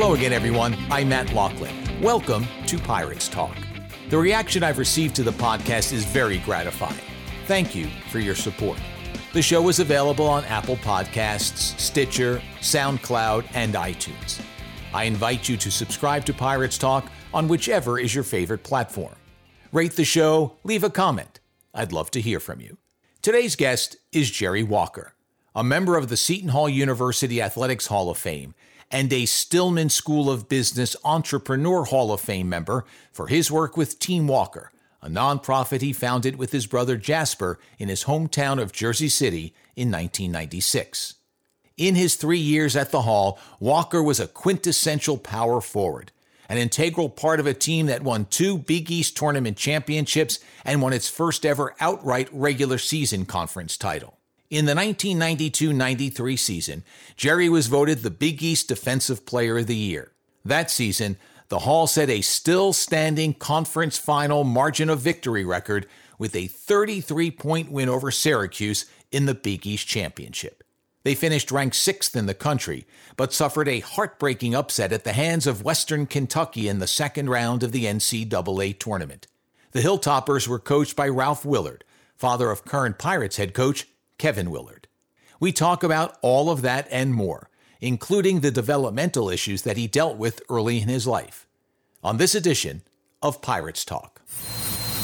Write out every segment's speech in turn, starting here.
Hello again, everyone. I'm Matt Loughlin. Welcome to Pirates Talk. The reaction I've received to the podcast is very gratifying. Thank you for your support. The show is available on Apple Podcasts, Stitcher, SoundCloud, and iTunes. I invite you to subscribe to Pirates Talk on whichever is your favorite platform. Rate the show, leave a comment. I'd love to hear from you. Today's guest is Jerry Walker, a member of the Seton Hall University Athletics Hall of Fame and a Stillman School of Business Entrepreneur Hall of Fame member for his work with Team Walker, a nonprofit he founded with his brother Jasper in his hometown of Jersey City in 1996. In his three years at the Hall, Walker was a quintessential power forward, an integral part of a team that won two Big East tournament championships and won its first ever outright regular season conference title. In the 1992 93 season, Jerry was voted the Big East Defensive Player of the Year. That season, the Hall set a still standing conference final margin of victory record with a 33 point win over Syracuse in the Big East Championship. They finished ranked sixth in the country, but suffered a heartbreaking upset at the hands of Western Kentucky in the second round of the NCAA tournament. The Hilltoppers were coached by Ralph Willard, father of current Pirates head coach Kevin Willard. We talk about all of that and more, including the developmental issues that he dealt with early in his life. On this edition of Pirates Talk.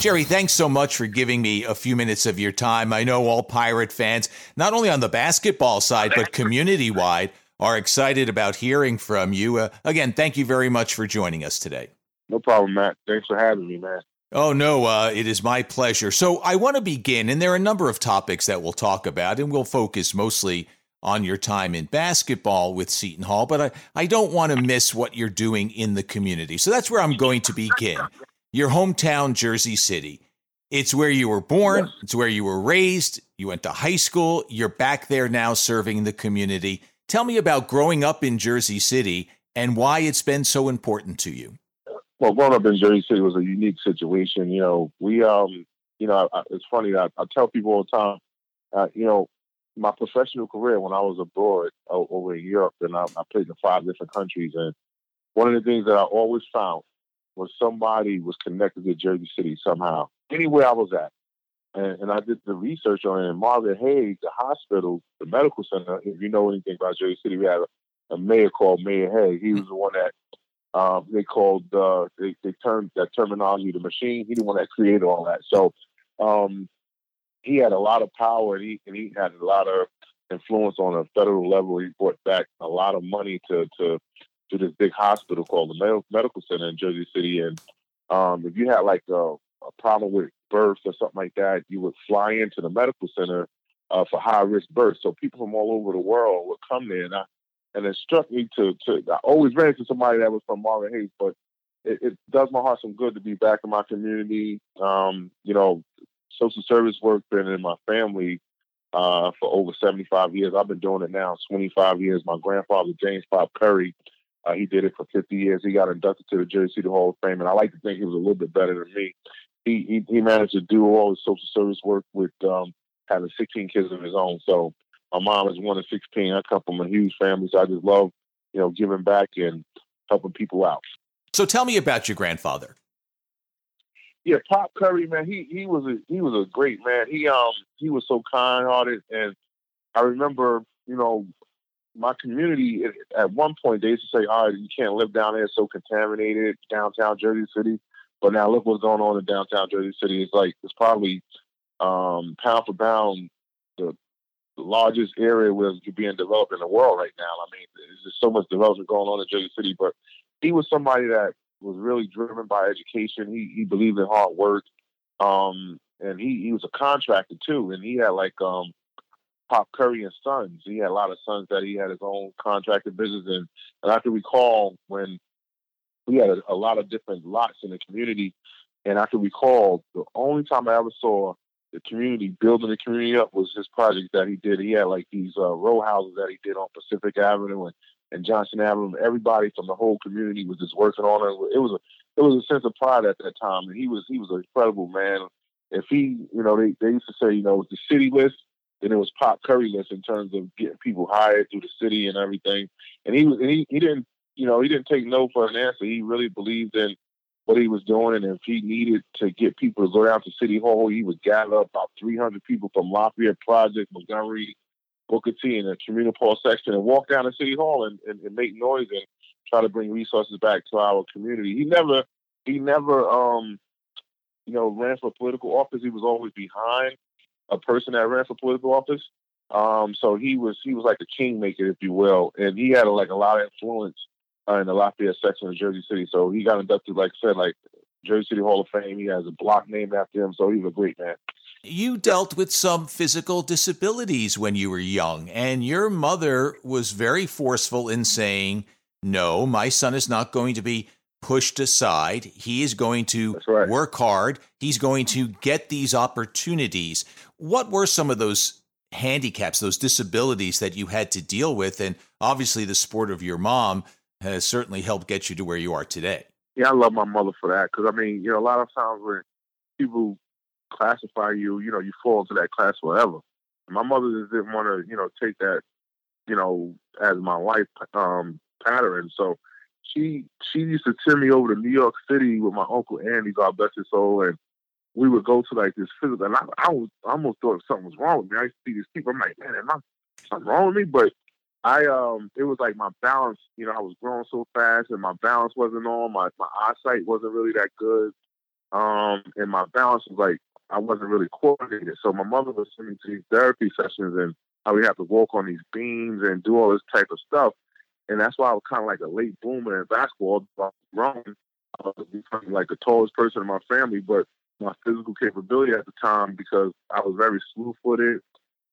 Jerry, thanks so much for giving me a few minutes of your time. I know all Pirate fans, not only on the basketball side, but community wide, are excited about hearing from you. Uh, again, thank you very much for joining us today. No problem, Matt. Thanks for having me, man. Oh, no, uh, it is my pleasure. So I want to begin, and there are a number of topics that we'll talk about, and we'll focus mostly on your time in basketball with Seton Hall, but I, I don't want to miss what you're doing in the community. So that's where I'm going to begin your hometown, Jersey City. It's where you were born, it's where you were raised, you went to high school, you're back there now serving the community. Tell me about growing up in Jersey City and why it's been so important to you. Well, growing up in Jersey City was a unique situation. You know, we, um, you know, I, it's funny that I, tell people all the time, uh, you know, my professional career when I was abroad over in Europe, and I, I played in five different countries, and one of the things that I always found was somebody was connected to Jersey City somehow, anywhere I was at. And, and I did the research on it. And Margaret Hague, the hospital, the medical center, if you know anything about Jersey City, we had a, a mayor called Mayor Hague. He was the one that um, they called, uh, they, they that terminology the machine. He the one that created all that. So um, he had a lot of power and he, and he had a lot of influence on a federal level. He brought back a lot of money to, to to this big hospital called the Medical Center in Jersey City. And um, if you had like a, a, problem with birth or something like that, you would fly into the medical center uh, for high risk births. So people from all over the world would come there. And, I, and it struck me to, to, I always ran into somebody that was from Margaret Hague, but it, it, does my heart some good to be back in my community. Um, you know, social service work been in my family uh, for over 75 years. I've been doing it now 25 years. My grandfather, James Pop Curry, uh, he did it for 50 years. He got inducted to the Jersey City Hall of Fame, and I like to think he was a little bit better than me. He he, he managed to do all his social service work with um, having 16 kids of his own. So my mom is one of 16. I come from a huge family, so I just love you know giving back and helping people out. So tell me about your grandfather. Yeah, Pop Curry, man, he he was a he was a great man. He um he was so kind hearted, and I remember you know my community at one point they used to say, "All right, you can't live down there; it's so contaminated, downtown Jersey City." But now look what's going on in downtown Jersey City. It's like it's probably um, pound for pound the, the largest area where it's being developed in the world right now. I mean, there's just so much development going on in Jersey City. But he was somebody that was really driven by education. He he believed in hard work, um, and he he was a contractor too, and he had like um, Pop Curry and Sons. He had a lot of sons that he had his own contracted business in. And I can recall when we had a, a, lot of different lots in the community. And I can recall the only time I ever saw the community building the community up was his project that he did. He had like these uh, row houses that he did on Pacific Avenue and, and Johnson Avenue. Everybody from the whole community was just working on it. It was a it was a sense of pride at that time, and he was he was an incredible man. If he, you know, they, they used to say, you know, it was the city list then it was Pop Curry list in terms of getting people hired through the city and everything. And he was and he, he didn't you know, he didn't take no for an answer. He really believed in what he was doing, and if he needed to get people to go down to City Hall, he would gather up about 300 people from Lafayette Project, Montgomery, Booker T, and the Communipaw section, and walk down to City Hall and, and, and make noise and try to bring resources back to our community. He never, he never, um, you know, ran for political office. He was always behind a person that ran for political office. Um, so he was he was like a kingmaker, if you will, and he had like a lot of influence uh, in the Lafayette section of Jersey City. So he got inducted, like I said, like Jersey City Hall of Fame. He has a block named after him. So he's a great man. You dealt with some physical disabilities when you were young, and your mother was very forceful in saying, No, my son is not going to be pushed aside. He is going to right. work hard. He's going to get these opportunities. What were some of those handicaps, those disabilities that you had to deal with? And obviously, the sport of your mom has certainly helped get you to where you are today. Yeah, I love my mother for that because I mean, you know, a lot of times when people classify you, you know, you fall into that class forever. My mother just didn't want to, you know, take that, you know, as my life um, pattern. So she she used to send me over to New York City with my uncle Andy, God bless his soul, and we would go to like this physical. And I, I was I almost thought something was wrong with me. I used to see these people. I'm like, man, am I something wrong with me? But I um, it was like my balance. You know, I was growing so fast, and my balance wasn't on. My my eyesight wasn't really that good. Um, and my balance was like I wasn't really coordinated. So my mother was sending me to these therapy sessions, and how we have to walk on these beams and do all this type of stuff. And that's why I was kind of like a late boomer in basketball. I was wrong. I was becoming like the tallest person in my family, but my physical capability at the time because I was very slew footed.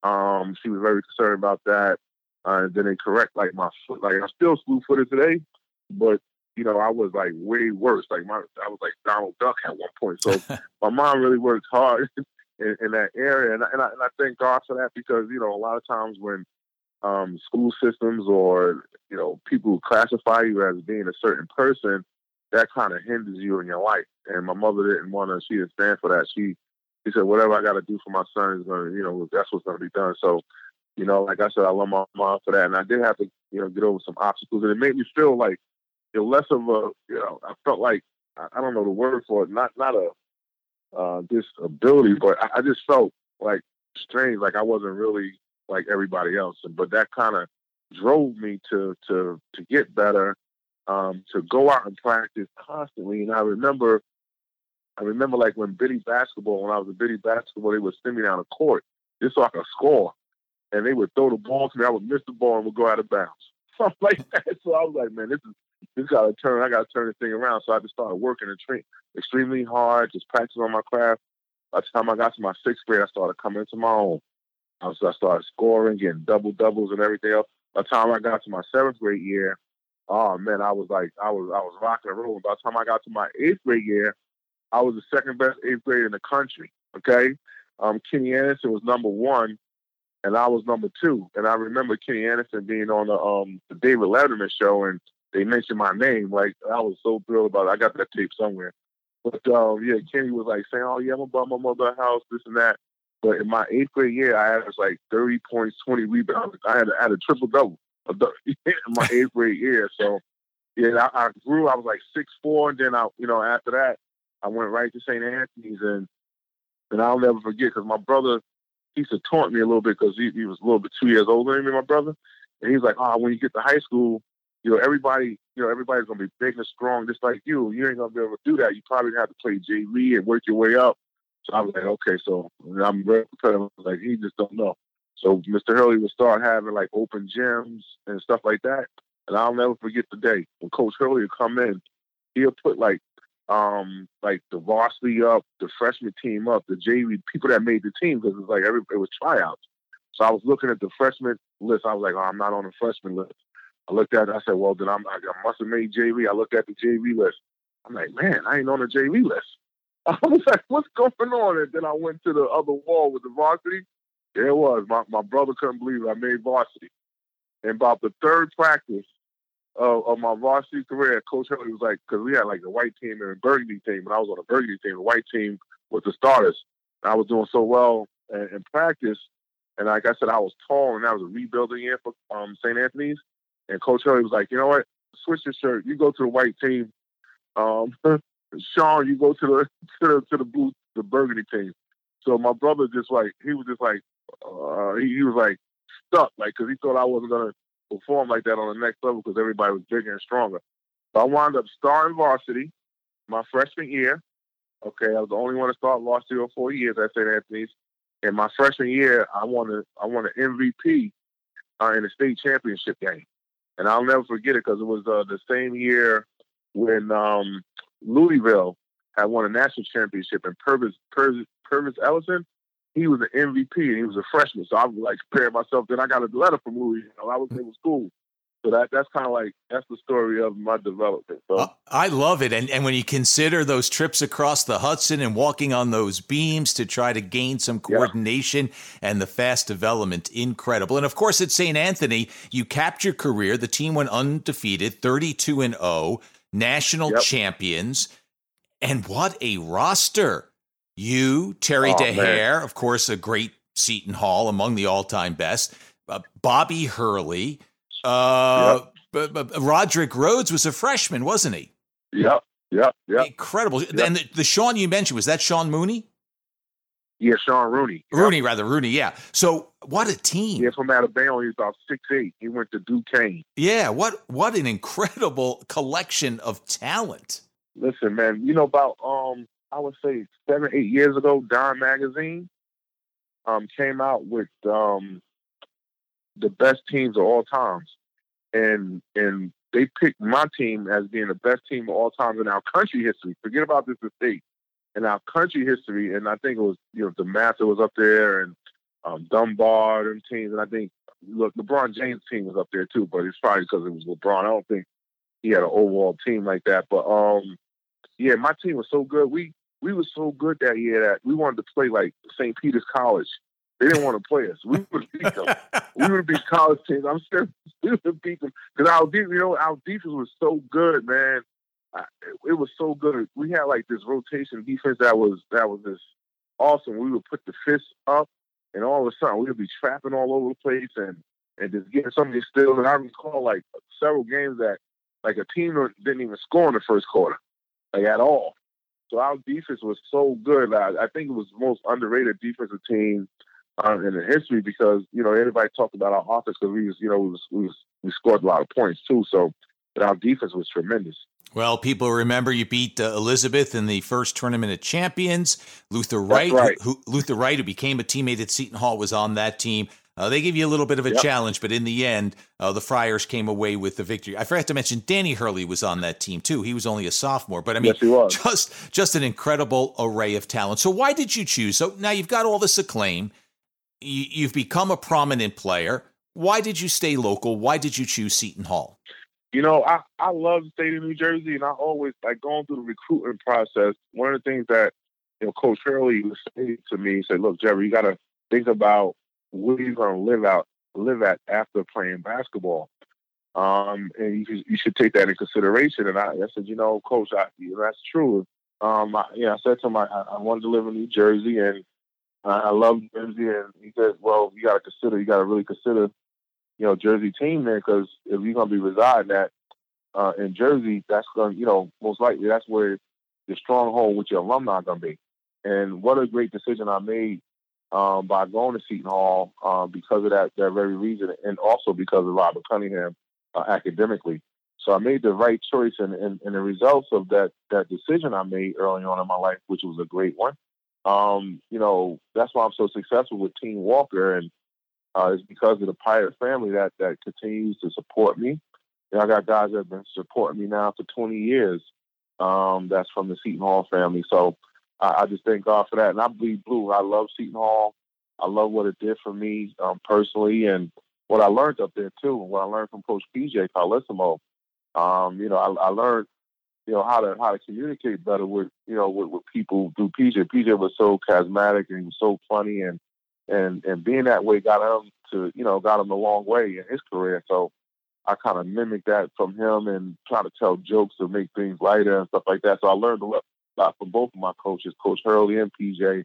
Um, she was very concerned about that. Uh, and then they correct like my foot. Like I'm still slew footed today, but you know I was like way worse. Like my I was like Donald Duck at one point. So my mom really worked hard in, in, that area, and, and, I, and I thank God for that because you know a lot of times when um, school systems or you know people classify you as being a certain person, that kind of hinders you in your life. And my mother didn't want to. She didn't stand for that. She she said whatever I got to do for my son is going to you know that's what's going to be done. So you know, like I said, I love my mom for that, and I did have to you know get over some obstacles, and it made me feel like you know, less of a you know I felt like I, I don't know the word for it, not not a uh, disability, but I, I just felt like strange, like I wasn't really like everybody else. But that kind of drove me to to to get better, um, to go out and practice constantly. And I remember, I remember like when Biddy basketball, when I was a Biddy basketball, they would send me down the court just so I could score, and they would throw the ball to me. I would miss the ball and would go out of bounds, something like that. So I was like, man, this is this got to turn. I got to turn this thing around. So I just started working and train extremely hard, just practicing on my craft. By the time I got to my sixth grade, I started coming into my own. So I started scoring, getting double doubles and everything else. By the time I got to my seventh grade year, oh man, I was like, I was, I was rocking and rolling. By the time I got to my eighth grade year, I was the second best eighth grade in the country. Okay, um, Kenny Anderson was number one, and I was number two. And I remember Kenny Anderson being on the um the David Letterman show, and they mentioned my name. Like I was so thrilled about it. I got that tape somewhere. But um, yeah, Kenny was like saying, "Oh yeah, I'm about my mother a house, this and that." But in my eighth grade year, I averaged like 30 points, 20 rebounds. I had, had a triple double in my eighth grade year. So, yeah, I, I, grew. I was like six four, and then I, you know, after that, I went right to St. Anthony's, and and I'll never forget because my brother he used to taunt me a little bit because he, he was a little bit two years older than me, my brother, and he's like, "Oh, when you get to high school, you know, everybody, you know, everybody's gonna be big and strong just like you. You ain't gonna be able to do that. You probably have to play JV and work your way up." So I was like, okay, so I'm very competitive. Like he just don't know. So Mr. Hurley would start having like open gyms and stuff like that. And I'll never forget the day when Coach Hurley would come in. He'll put like um like the varsity up, the freshman team up, the JV people that made the team because it's like every it was tryouts. So I was looking at the freshman list. I was like, oh, I'm not on the freshman list. I looked at it. I said, well, then I'm, I must have made JV. I looked at the JV list. I'm like, man, I ain't on the JV list. I was like, what's going on? And then I went to the other wall with the varsity. There it was. My, my brother couldn't believe it. I made varsity. And about the third practice of, of my varsity career, Coach Hurley was like, because we had like a white team and a burgundy team, and I was on a burgundy team. The white team was the starters. I was doing so well in, in, practice. And like I said, I was tall, and that was a rebuilding year for um, St. Anthony's. And Coach Hurley was like, you know what? switch your shirt. You go to the white team. Um, Sean, you go to the to the to the blue the burgundy team. So my brother just like he was just like uh, he, he was like stuck like because he thought I wasn't gonna perform like that on the next level because everybody was bigger and stronger. So I wound up starting varsity my freshman year. Okay, I was the only one to start varsity for four years at St. Anthony's. And my freshman year, I won a I won an MVP uh, in the state championship game, and I'll never forget it because it was uh, the same year when um, Louisville had won a national championship, and Purvis Pervis, Pervis Ellison, he was an MVP and he was a freshman. So I was like comparing myself. Then I got a letter from Louis. You know, I was in school. So that that's kind of like that's the story of my development. So uh, I love it, and and when you consider those trips across the Hudson and walking on those beams to try to gain some coordination yeah. and the fast development, incredible. And of course, at St. Anthony, you capped your career. The team went undefeated, thirty two and zero, oh, national yep. champions, and what a roster! You, Terry oh, Dehere, man. of course, a great Seton Hall among the all time best. Uh, Bobby Hurley. Uh, yep. but, but Rodrick Rhodes was a freshman, wasn't he? Yep, yep, yep. Incredible. Yep. And the, the Sean you mentioned was that Sean Mooney? Yeah, Sean Rooney. Rooney, yep. rather Rooney. Yeah. So what a team. Yeah, from Alabama. He's about six eight. He went to Duquesne. Yeah. What what an incredible collection of talent. Listen, man. You know about um I would say seven eight years ago, Dime Magazine um came out with um the best teams of all times, and and they picked my team as being the best team of all times in our country history. Forget about this state in our country history, and I think it was you know DeMatha was up there and um, Dunbar and teams, and I think look LeBron James' team was up there too, but it's probably because it was LeBron. I don't think he had an overall team like that, but um, yeah, my team was so good. We we were so good that year that we wanted to play like St. Peter's College they didn't want to play us. We would beat them. we would beat college teams. I'm sure we would beat them because our defense, you know, our defense was so good, man. I, it was so good. We had like this rotation defense that was that was just awesome. We would put the fists up, and all of a sudden we would be trapping all over the place and and just getting some of these steals. And I recall like several games that like a team didn't even score in the first quarter, like at all. So our defense was so good. I, I think it was the most underrated defensive team uh, in the history because you know everybody talked about our offense because we was you know we was, we was we scored a lot of points too. So, but our defense was tremendous. Well, people remember you beat uh, Elizabeth in the first tournament of champions. Luther Wright, right. who, Luther Wright, who became a teammate at Seton Hall, was on that team. Uh, they gave you a little bit of a yep. challenge, but in the end, uh, the Friars came away with the victory. I forgot to mention Danny Hurley was on that team too. He was only a sophomore, but I mean, yes, just just an incredible array of talent. So why did you choose? So now you've got all this acclaim you've become a prominent player. Why did you stay local? Why did you choose Seton Hall? You know, I, I love the state of New Jersey, and I always like going through the recruitment process. One of the things that you know, Coach Hurley was saying to me, he said, "Look, Jerry, you got to think about where you're going to live out, live at after playing basketball, um, and you, you should take that in consideration." And I, I said, "You know, Coach, I, you know, that's true." Um, I, you know, I said to him, I, I wanted to live in New Jersey, and I love Jersey, and he says, "Well, you got to consider. You got to really consider, you know, Jersey team there because if you're going to be residing at uh, in Jersey, that's going, you know, most likely that's where the stronghold with your alumni are going to be. And what a great decision I made um, by going to Seton Hall uh, because of that that very reason, and also because of Robin Cunningham uh, academically. So I made the right choice, and, and, and the results of that that decision I made early on in my life, which was a great one, um, you know, that's why I'm so successful with Team Walker, and uh, it's because of the Pirate family that that continues to support me. Know, I got guys that have been supporting me now for 20 years. Um, that's from the Seton Hall family. So I, I, just thank God for that. And I bleed blue. I love Seton Hall. I love what it did for me um, personally, and what I learned up there too. And what I learned from Coach PJ Carlesimo. Um, you know, I, I learned you know how to how to communicate better with you know with, with people through PJ. PJ was so charismatic and he was so funny and and and being that way got him to you know got him a long way in his career. So I kind of mimicked that from him and try to tell jokes to make things lighter and stuff like that. So I learned a lot, lot from both of my coaches, Coach Hurley and PJ,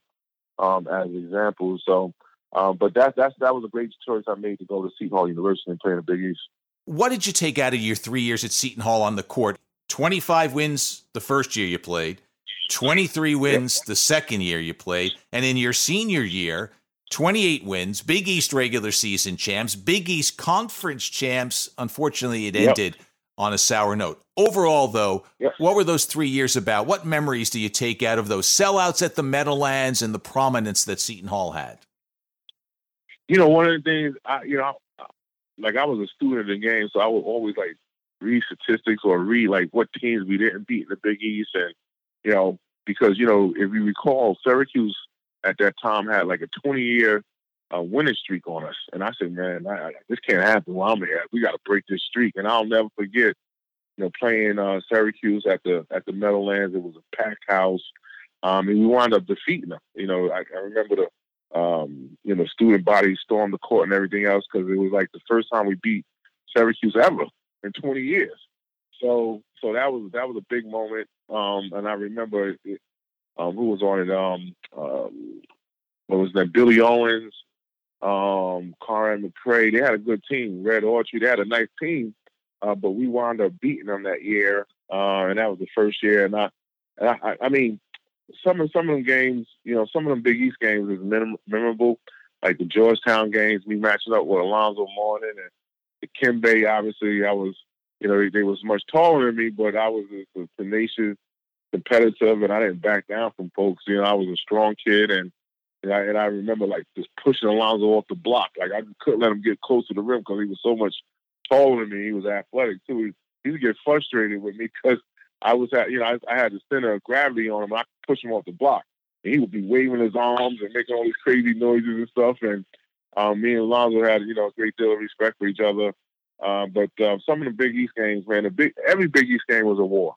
um, as examples. So, um, but that that's that was a great choice I made to go to Seton Hall University and play in the Big East. What did you take out of your three years at Seton Hall on the court? 25 wins the first year you played, 23 wins the second year you played, and in your senior year, 28 wins, Big East regular season champs, Big East conference champs. Unfortunately, it ended yep. On a sour note. Overall, though, yep. what were those three years about? What memories do you take out of those sellouts at the Meadowlands and the prominence that Seton Hall had? You know, one of the things, I, you know, like I was a student of the game, so I would always like read statistics or read like what teams we didn't beat in the Big East, and you know, because you know, if you recall, Syracuse at that time had like a 20 uh, winning streak on us. And I said, man, I, this can't happen while I'm here. We got to break this streak. And I'll never forget, you know, playing uh, Syracuse at the at the Meadowlands. It was a packed house, um, and we wound up defeating them. You know, I, I remember the um, you know student body stormed the court and everything else because it was like the first time we beat Syracuse ever in 20 years. So so that was that was a big moment. Um, and I remember it, um, who was on it? Um, um, what was that? Billy Owens, um, Conrad McRae. They had a good team. Red Autry. They had a nice team, uh, but we wound up beating them that year, uh, and that was the first year. And I, and I, I mean, some of some of them games, you know, some of them Big East games is memorable, like the Georgetown games. Me matching up with Alonzo Mourning and Dikembe. Obviously, I was, you know, they, they was much taller than me, but I was a, a tenacious competitive and I didn't back down from folks. You know, I was a strong kid and and I, and I remember like just pushing Alonzo off the block. Like I couldn't let him get close to the rim because he was so much taller than me. He was athletic too. He, would get frustrated with me because I was at, you know, I, I, had the center of gravity on him. I could push him off the block. And he would be waving his arms and making all these crazy noises and stuff. And um, me and Alonzo had, you know, a great deal of respect for each other. Uh, but uh, some of the Big East games, man, the big every Big East game was a war.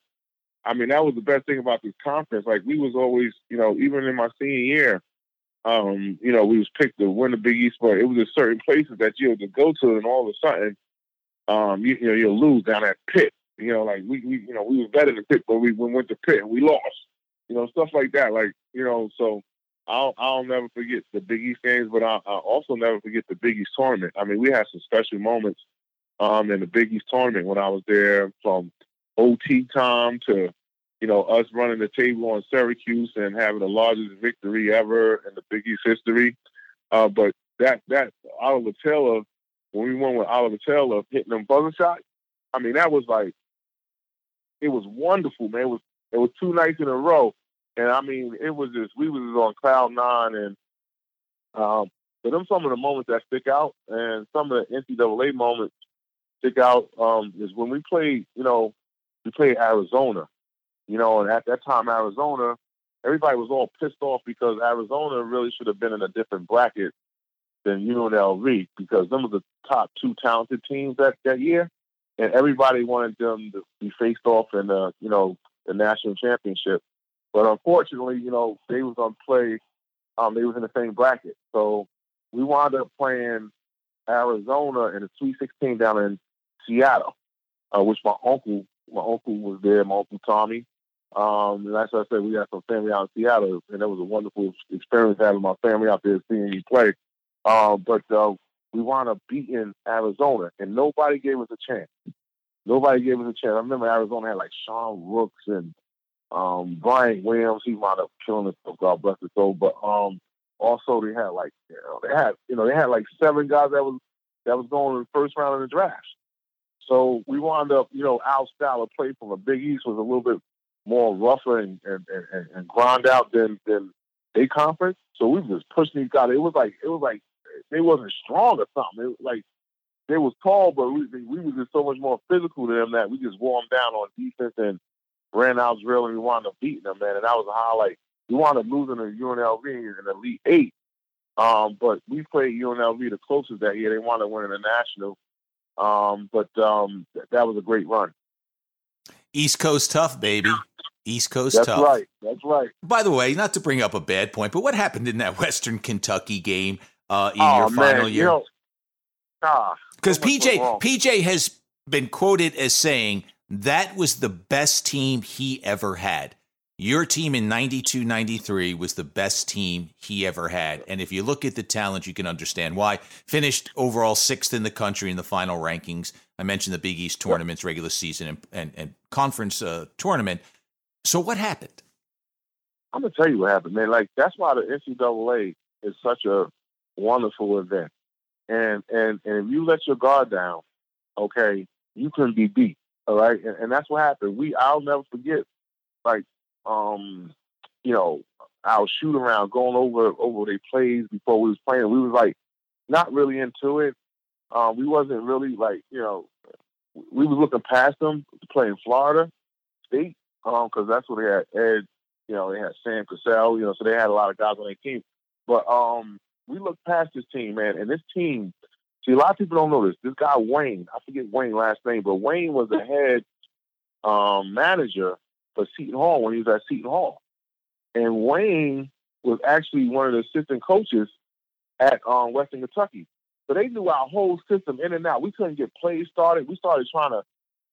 I mean, that was the best thing about this conference. Like we was always, you know, even in my senior year, um, you know, we was picked to win the Big East, but it was in certain places that you had to go to, and all of a sudden, um, you, you know, you'll lose down at Pitt. You know, like we, we, you know, we was better than Pitt, but we, we went to Pitt and we lost. You know, stuff like that. Like, you know, so I'll I'll never forget the Big East games, but I'll, I'll also never forget the Big East tournament. I mean, we had some special moments um, in the Big East tournament when I was there from OT time to, you know, us running the table on Syracuse and having the largest victory ever in the Big East history. Uh, but that that Oliver Taylor, when we won with Oliver Taylor hitting them buzzer shots, I mean that was like, it was wonderful, man. It was it was two nights in a row, and I mean it was just we was on cloud nine, and um, but them some of the moments that stick out, and some of the NCAA moments stick out um, is when we played, you know, we played Arizona, you know, and at that time, Arizona, everybody was all pissed off because Arizona really should have been in a different bracket than UNLV because them were the top two talented teams that, that year, and everybody wanted them to be faced off in the, you know, the national championship. But unfortunately, you know, they was on play. Um, they was in the same bracket, so we wound up playing Arizona in the Sweet 16 down in Seattle, uh, which my uncle my uncle was there, my uncle Tommy. Um, and that's I said, we had some family out in Seattle, and it was a wonderful experience having my family out there seeing you play. Uh, but uh, we wound up beating Arizona, and nobody gave us a chance. Nobody gave us a chance. I remember Arizona had like Sean Rooks and um, Brian Williams. He wound up killing us. God bless his soul. But um, also they had like you know they had you know they had like seven guys that was that was going in the first round of the draft. So we wound up, you know, our style of play from a Big East was a little bit more rougher and and, and, and grind out than than a conference. So we just pushing these guys. It was like it was like they wasn't strong or something. It was like they was tall, but we we was just so much more physical than them that we just wore them down on defense and ran out drill and we wound up beating them, man. And that was a highlight. We wound up losing to UNLV in the Elite Eight. Um, but we played UNLV the closest that year. They wound up winning the national. Um, but um, that was a great run. East Coast tough, baby. East Coast That's tough. That's right. That's right. By the way, not to bring up a bad point, but what happened in that Western Kentucky game uh, in oh, your final man. year? You know, ah, because PJ PJ has been quoted as saying that was the best team he ever had. Your team in 92 93 was the best team he ever had. And if you look at the talent, you can understand why. Finished overall sixth in the country in the final rankings. I mentioned the Big East tournaments, regular season, and, and, and conference uh, tournament. So, what happened? I'm to tell you what happened, man. Like, that's why the NCAA is such a wonderful event. And, and, and if you let your guard down, okay, you can be beat. All right. And, and that's what happened. We, I'll never forget, like, um, you know, our shoot around going over over their plays before we was playing. We was like not really into it. Um, we wasn't really like you know, we was looking past them playing Florida State because um, that's what they had Ed. You know, they had Sam Cassell. You know, so they had a lot of guys on their team. But um, we looked past this team, man, and this team. See, a lot of people don't know this. This guy Wayne, I forget Wayne's last name, but Wayne was the head um, manager for Seton Hall when he was at Seton Hall. And Wayne was actually one of the assistant coaches at um, Western Kentucky. So they knew our whole system in and out. We couldn't get plays started. We started trying to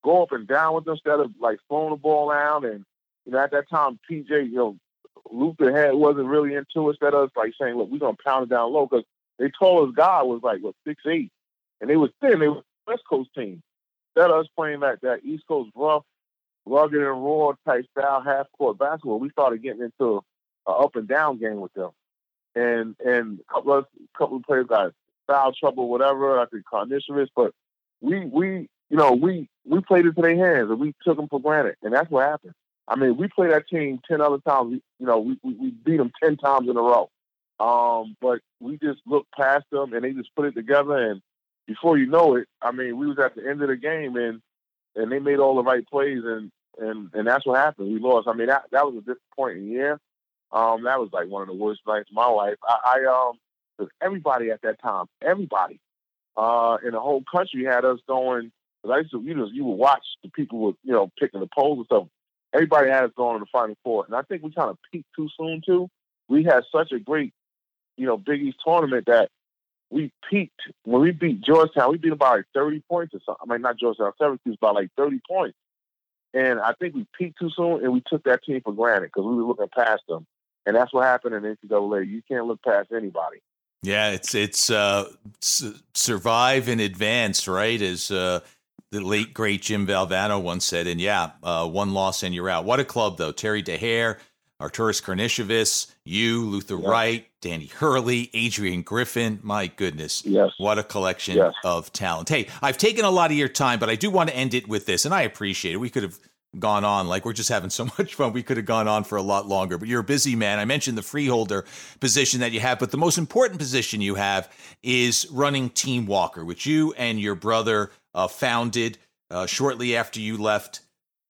go up and down with them instead of like throwing the ball around. And, you know, at that time, PJ, you know, Luther head wasn't really into it. Instead of us like saying, look, we're to pound it down low because they told us God was like, what, six eight, And they was thin. They were West Coast team. Instead of us playing that, that East Coast rough, rugged and raw type style half court basketball, we started getting into an up and down game with them. And and a couple of couple of players got foul trouble, whatever. I think Karnisovas, but we we you know we we played into their hands and we took them for granted, and that's what happened. I mean, we played that team ten other times. You know, we we, we beat them ten times in a row. Um, but we just looked past them and they just put it together. And before you know it, I mean, we was at the end of the game and and they made all the right plays and and and that's what happened. We lost. I mean, that that was a disappointing year. Um, that was like one of the worst nights of my life. I, I um, everybody at that time, everybody, uh, in the whole country had us going. Cause I used to, you know, you would watch the people with, you know, picking the polls and stuff. Everybody had us going to the Final Four, and I think we kind of peaked too soon too. We had such a great, you know, Big East tournament that we peaked when we beat Georgetown. We beat them by like thirty points or something. I mean, not Georgetown, Syracuse by like thirty points. And I think we peaked too soon, and we took that team for granted because we were looking past them. And that's what happened in NCAA. You can't look past anybody. Yeah, it's it's uh, survive and advance, right? As uh, the late great Jim Valvano once said. And yeah, uh, one loss and you're out. What a club, though. Terry Dehere, Arturas Karnisovas, you, Luther Wright, Danny Hurley, Adrian Griffin. My goodness. Yes. What a collection yes. of talent. Hey, I've taken a lot of your time, but I do want to end it with this, and I appreciate it. We could have gone on like we're just having so much fun we could have gone on for a lot longer but you're a busy man i mentioned the freeholder position that you have but the most important position you have is running team walker which you and your brother uh, founded uh, shortly after you left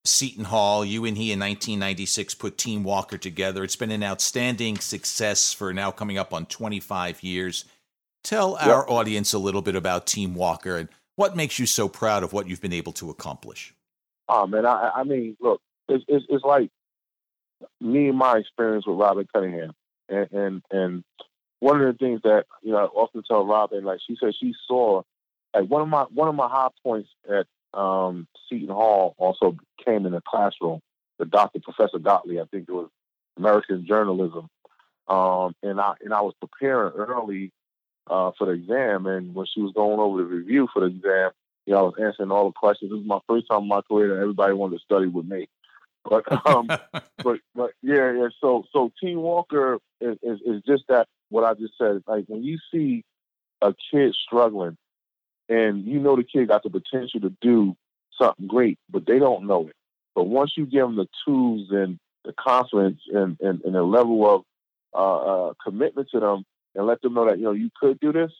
Seton Hall. You and he in 1996 put Team Walker together. It's been an outstanding success for now coming up on 25 years. Tell yep. our audience a little bit about Team Walker and what makes you so proud of what you've been able to accomplish. Oh man, I, I mean, look, it's, it's, it's like me and my experience with Robin Cunningham, and, and and one of the things that you know I often tell Robin, like she said, she saw like one of my one of my high points at um, Seton Hall also came in the classroom. The Dr. Professor Gottlieb, I think it was American journalism, um, and I and I was preparing early uh, for the exam. And when she was going over the review for the exam, you know, I was answering all the questions. This was my first time in my career that everybody wanted to study with me. But um, but but yeah, yeah. So so Team Walker is, is is just that what I just said. Like when you see a kid struggling and you know the kid got the potential to do something great, but they don't know it. But once you give them the tools and the confidence and, and, and the level of uh, uh, commitment to them and let them know that, you know, you could do this,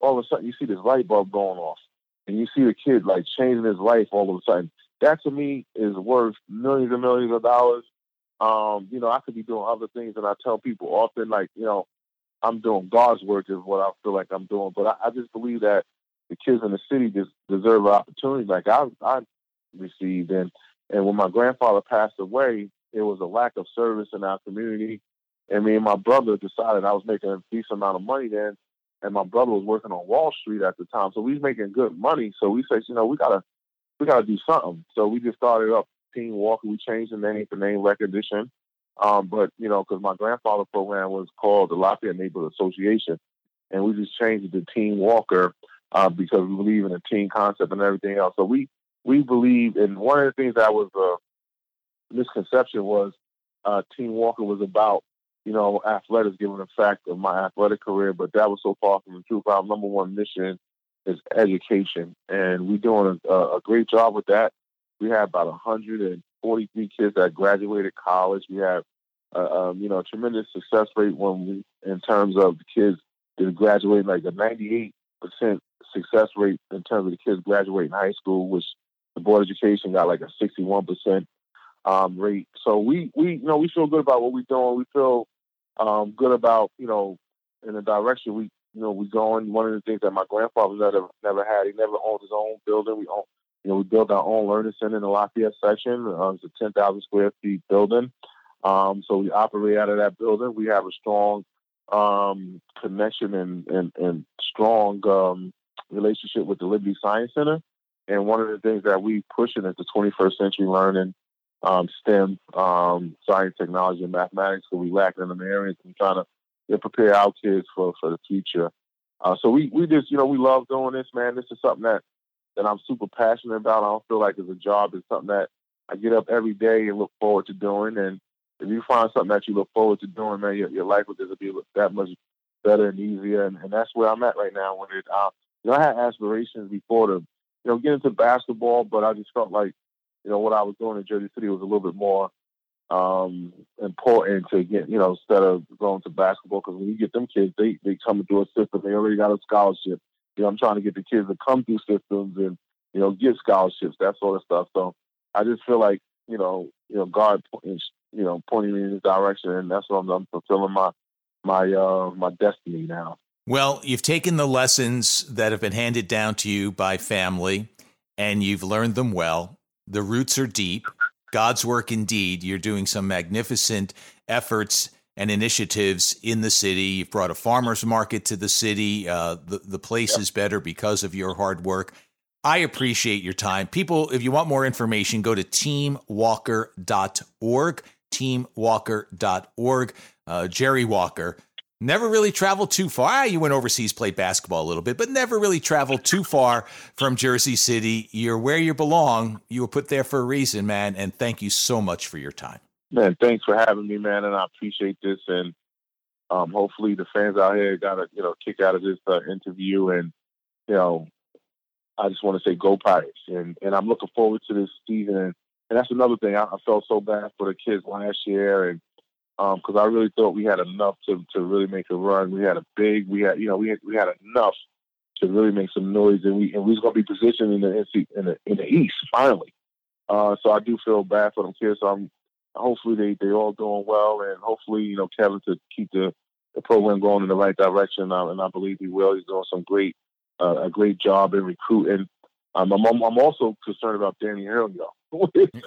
all of a sudden you see this light bulb going off and you see the kid like changing his life all of a sudden. That to me is worth millions and millions of dollars. Um, you know, I could be doing other things and I tell people often like, you know, I'm doing God's work is what I feel like I'm doing. But I, I just believe that the kids in the city just deserve an opportunity like I I received. And and when my grandfather passed away, it was a lack of service in our community. And me and my brother decided I was making a decent amount of money then, and my brother was working on Wall Street at the time, so we was making good money. So we said, you know, we gotta we gotta do something. So we just started up Team Walker. We changed the name for name recognition. Um, but you know, because my grandfather program was called the Lafayette Neighborhood Association, and we just changed it to Team Walker uh, because we believe in the team concept and everything else. So we we believe, and one of the things that was a misconception was uh, Team Walker was about you know athletics, given the fact of my athletic career, but that was so far from the truth. Our number one mission is education, and we're doing a, a great job with that. We have about 143 kids that graduated college. We have, uh, um, you know, tremendous success rate when we, in terms of the kids that graduate, like a 98 percent success rate in terms of the kids graduating high school, which the board of education got like a 61 percent um, rate. So we we you know we feel good about what we're doing. We feel um, good about you know in the direction we you know, we going. One of the things that my grandfather never never had, he never owned his own building. We own, you know, we built our own learning center in the Lafayette section. Uh, it's a 10,000 square feet building. Um, so we operate out of that building. We have a strong um, connection and, and, and strong um, relationship with the Liberty Science Center. And one of the things that we pushing is the 21st century learning, um, STEM, um, science, technology, and mathematics. So we lack in them areas. We're trying to to prepare our kids for, for the future. Uh, so we, we just, you know, we love doing this, man. This is something that, that I'm super passionate about. I don't feel like it's a job. It's something that I get up every day and look forward to doing. And if you find something that you look forward to doing, man, your, your life will just be that much better and easier. And, and that's where I'm at right now. When it, uh, you know, I had aspirations before to, you know, get into basketball, but I just felt like, you know, what I was doing in Jersey City was a little bit more um, important to get, you know, instead of going to basketball, because when you get them kids, they, they come through a system, they already got a scholarship. You know, I'm trying to get the kids to come through systems and, you know, get scholarships, that sort of stuff. So I just feel like, you know, you know, God you know, pointing me in this direction, and that's what I'm, I'm fulfilling my, my, uh, my destiny now. Well, you've taken the lessons that have been handed down to you by family, and you've learned them well. The roots are deep God's work indeed. You're doing some magnificent efforts and initiatives in the city. You've brought a farmer's market to the city. Uh, the, the place yep. is better because of your hard work. I appreciate your time. People, if you want more information, go to teamwalker.org, teamwalker.org. Uh, Jerry Walker Never really traveled too far. Ah, you went overseas, played basketball a little bit, but never really traveled too far from Jersey City. You're where you belong. You were put there for a reason, man. And thank you so much for your time. Man, thanks for having me, man. And I appreciate this. And um, hopefully the fans out here got a you know kick out of this uh, interview. And you know, I just want to say go Pirates. And and I'm looking forward to this season. And, that's another thing. I, I felt so bad for the kids last year and because um, I really thought we had enough to, to really make a run. We had a big, we had you know we had, we had enough to really make some noise, and we and we was going to be positioned in the in the in the East finally. Uh, so I do feel bad for them kids. So I'm hopefully they they all doing well, and hopefully you know Kevin to keep the, the program going in the right direction, uh, and I believe he will. He's doing some great uh, a great job in recruiting. Um, I'm I'm also concerned about Danny Hurley though.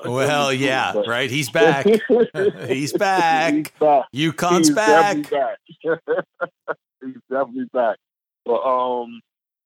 Well, yeah, but. right. He's back. He's back. He's back. UConn's He's back. Definitely back. He's definitely back. But um,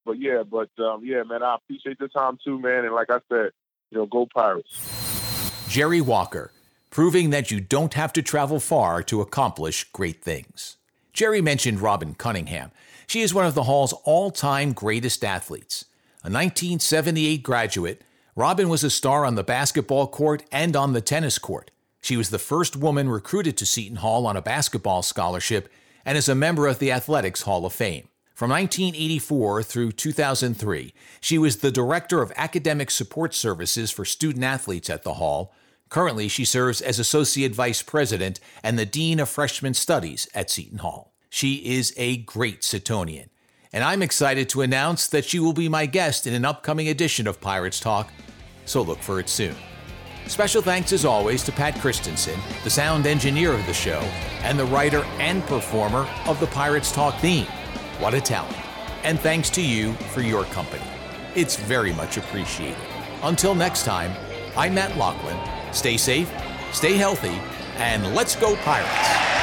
but yeah, but um, yeah, man, I appreciate the time too, man. And like I said, you know, go Pirates. Jerry Walker, proving that you don't have to travel far to accomplish great things. Jerry mentioned Robin Cunningham. She is one of the Hall's all-time greatest athletes. A 1978 graduate Robin was a star on the basketball court and on the tennis court. She was the first woman recruited to Seton Hall on a basketball scholarship and is a member of the Athletics Hall of Fame. From 1984 through 2003, she was the Director of Academic Support Services for student athletes at the Hall. Currently, she serves as Associate Vice President and the Dean of Freshman Studies at Seton Hall. She is a great Setonian, and I'm excited to announce that she will be my guest in an upcoming edition of Pirates Talk so look for it soon. Special thanks as always to Pat Christensen, the sound engineer of the show, and the writer and performer of the Pirates Talk theme. What a talent. And thanks to you for your company. It's very much appreciated. Until next time, I'm Matt Loughlin. Stay safe, stay healthy, and let's go Pirates!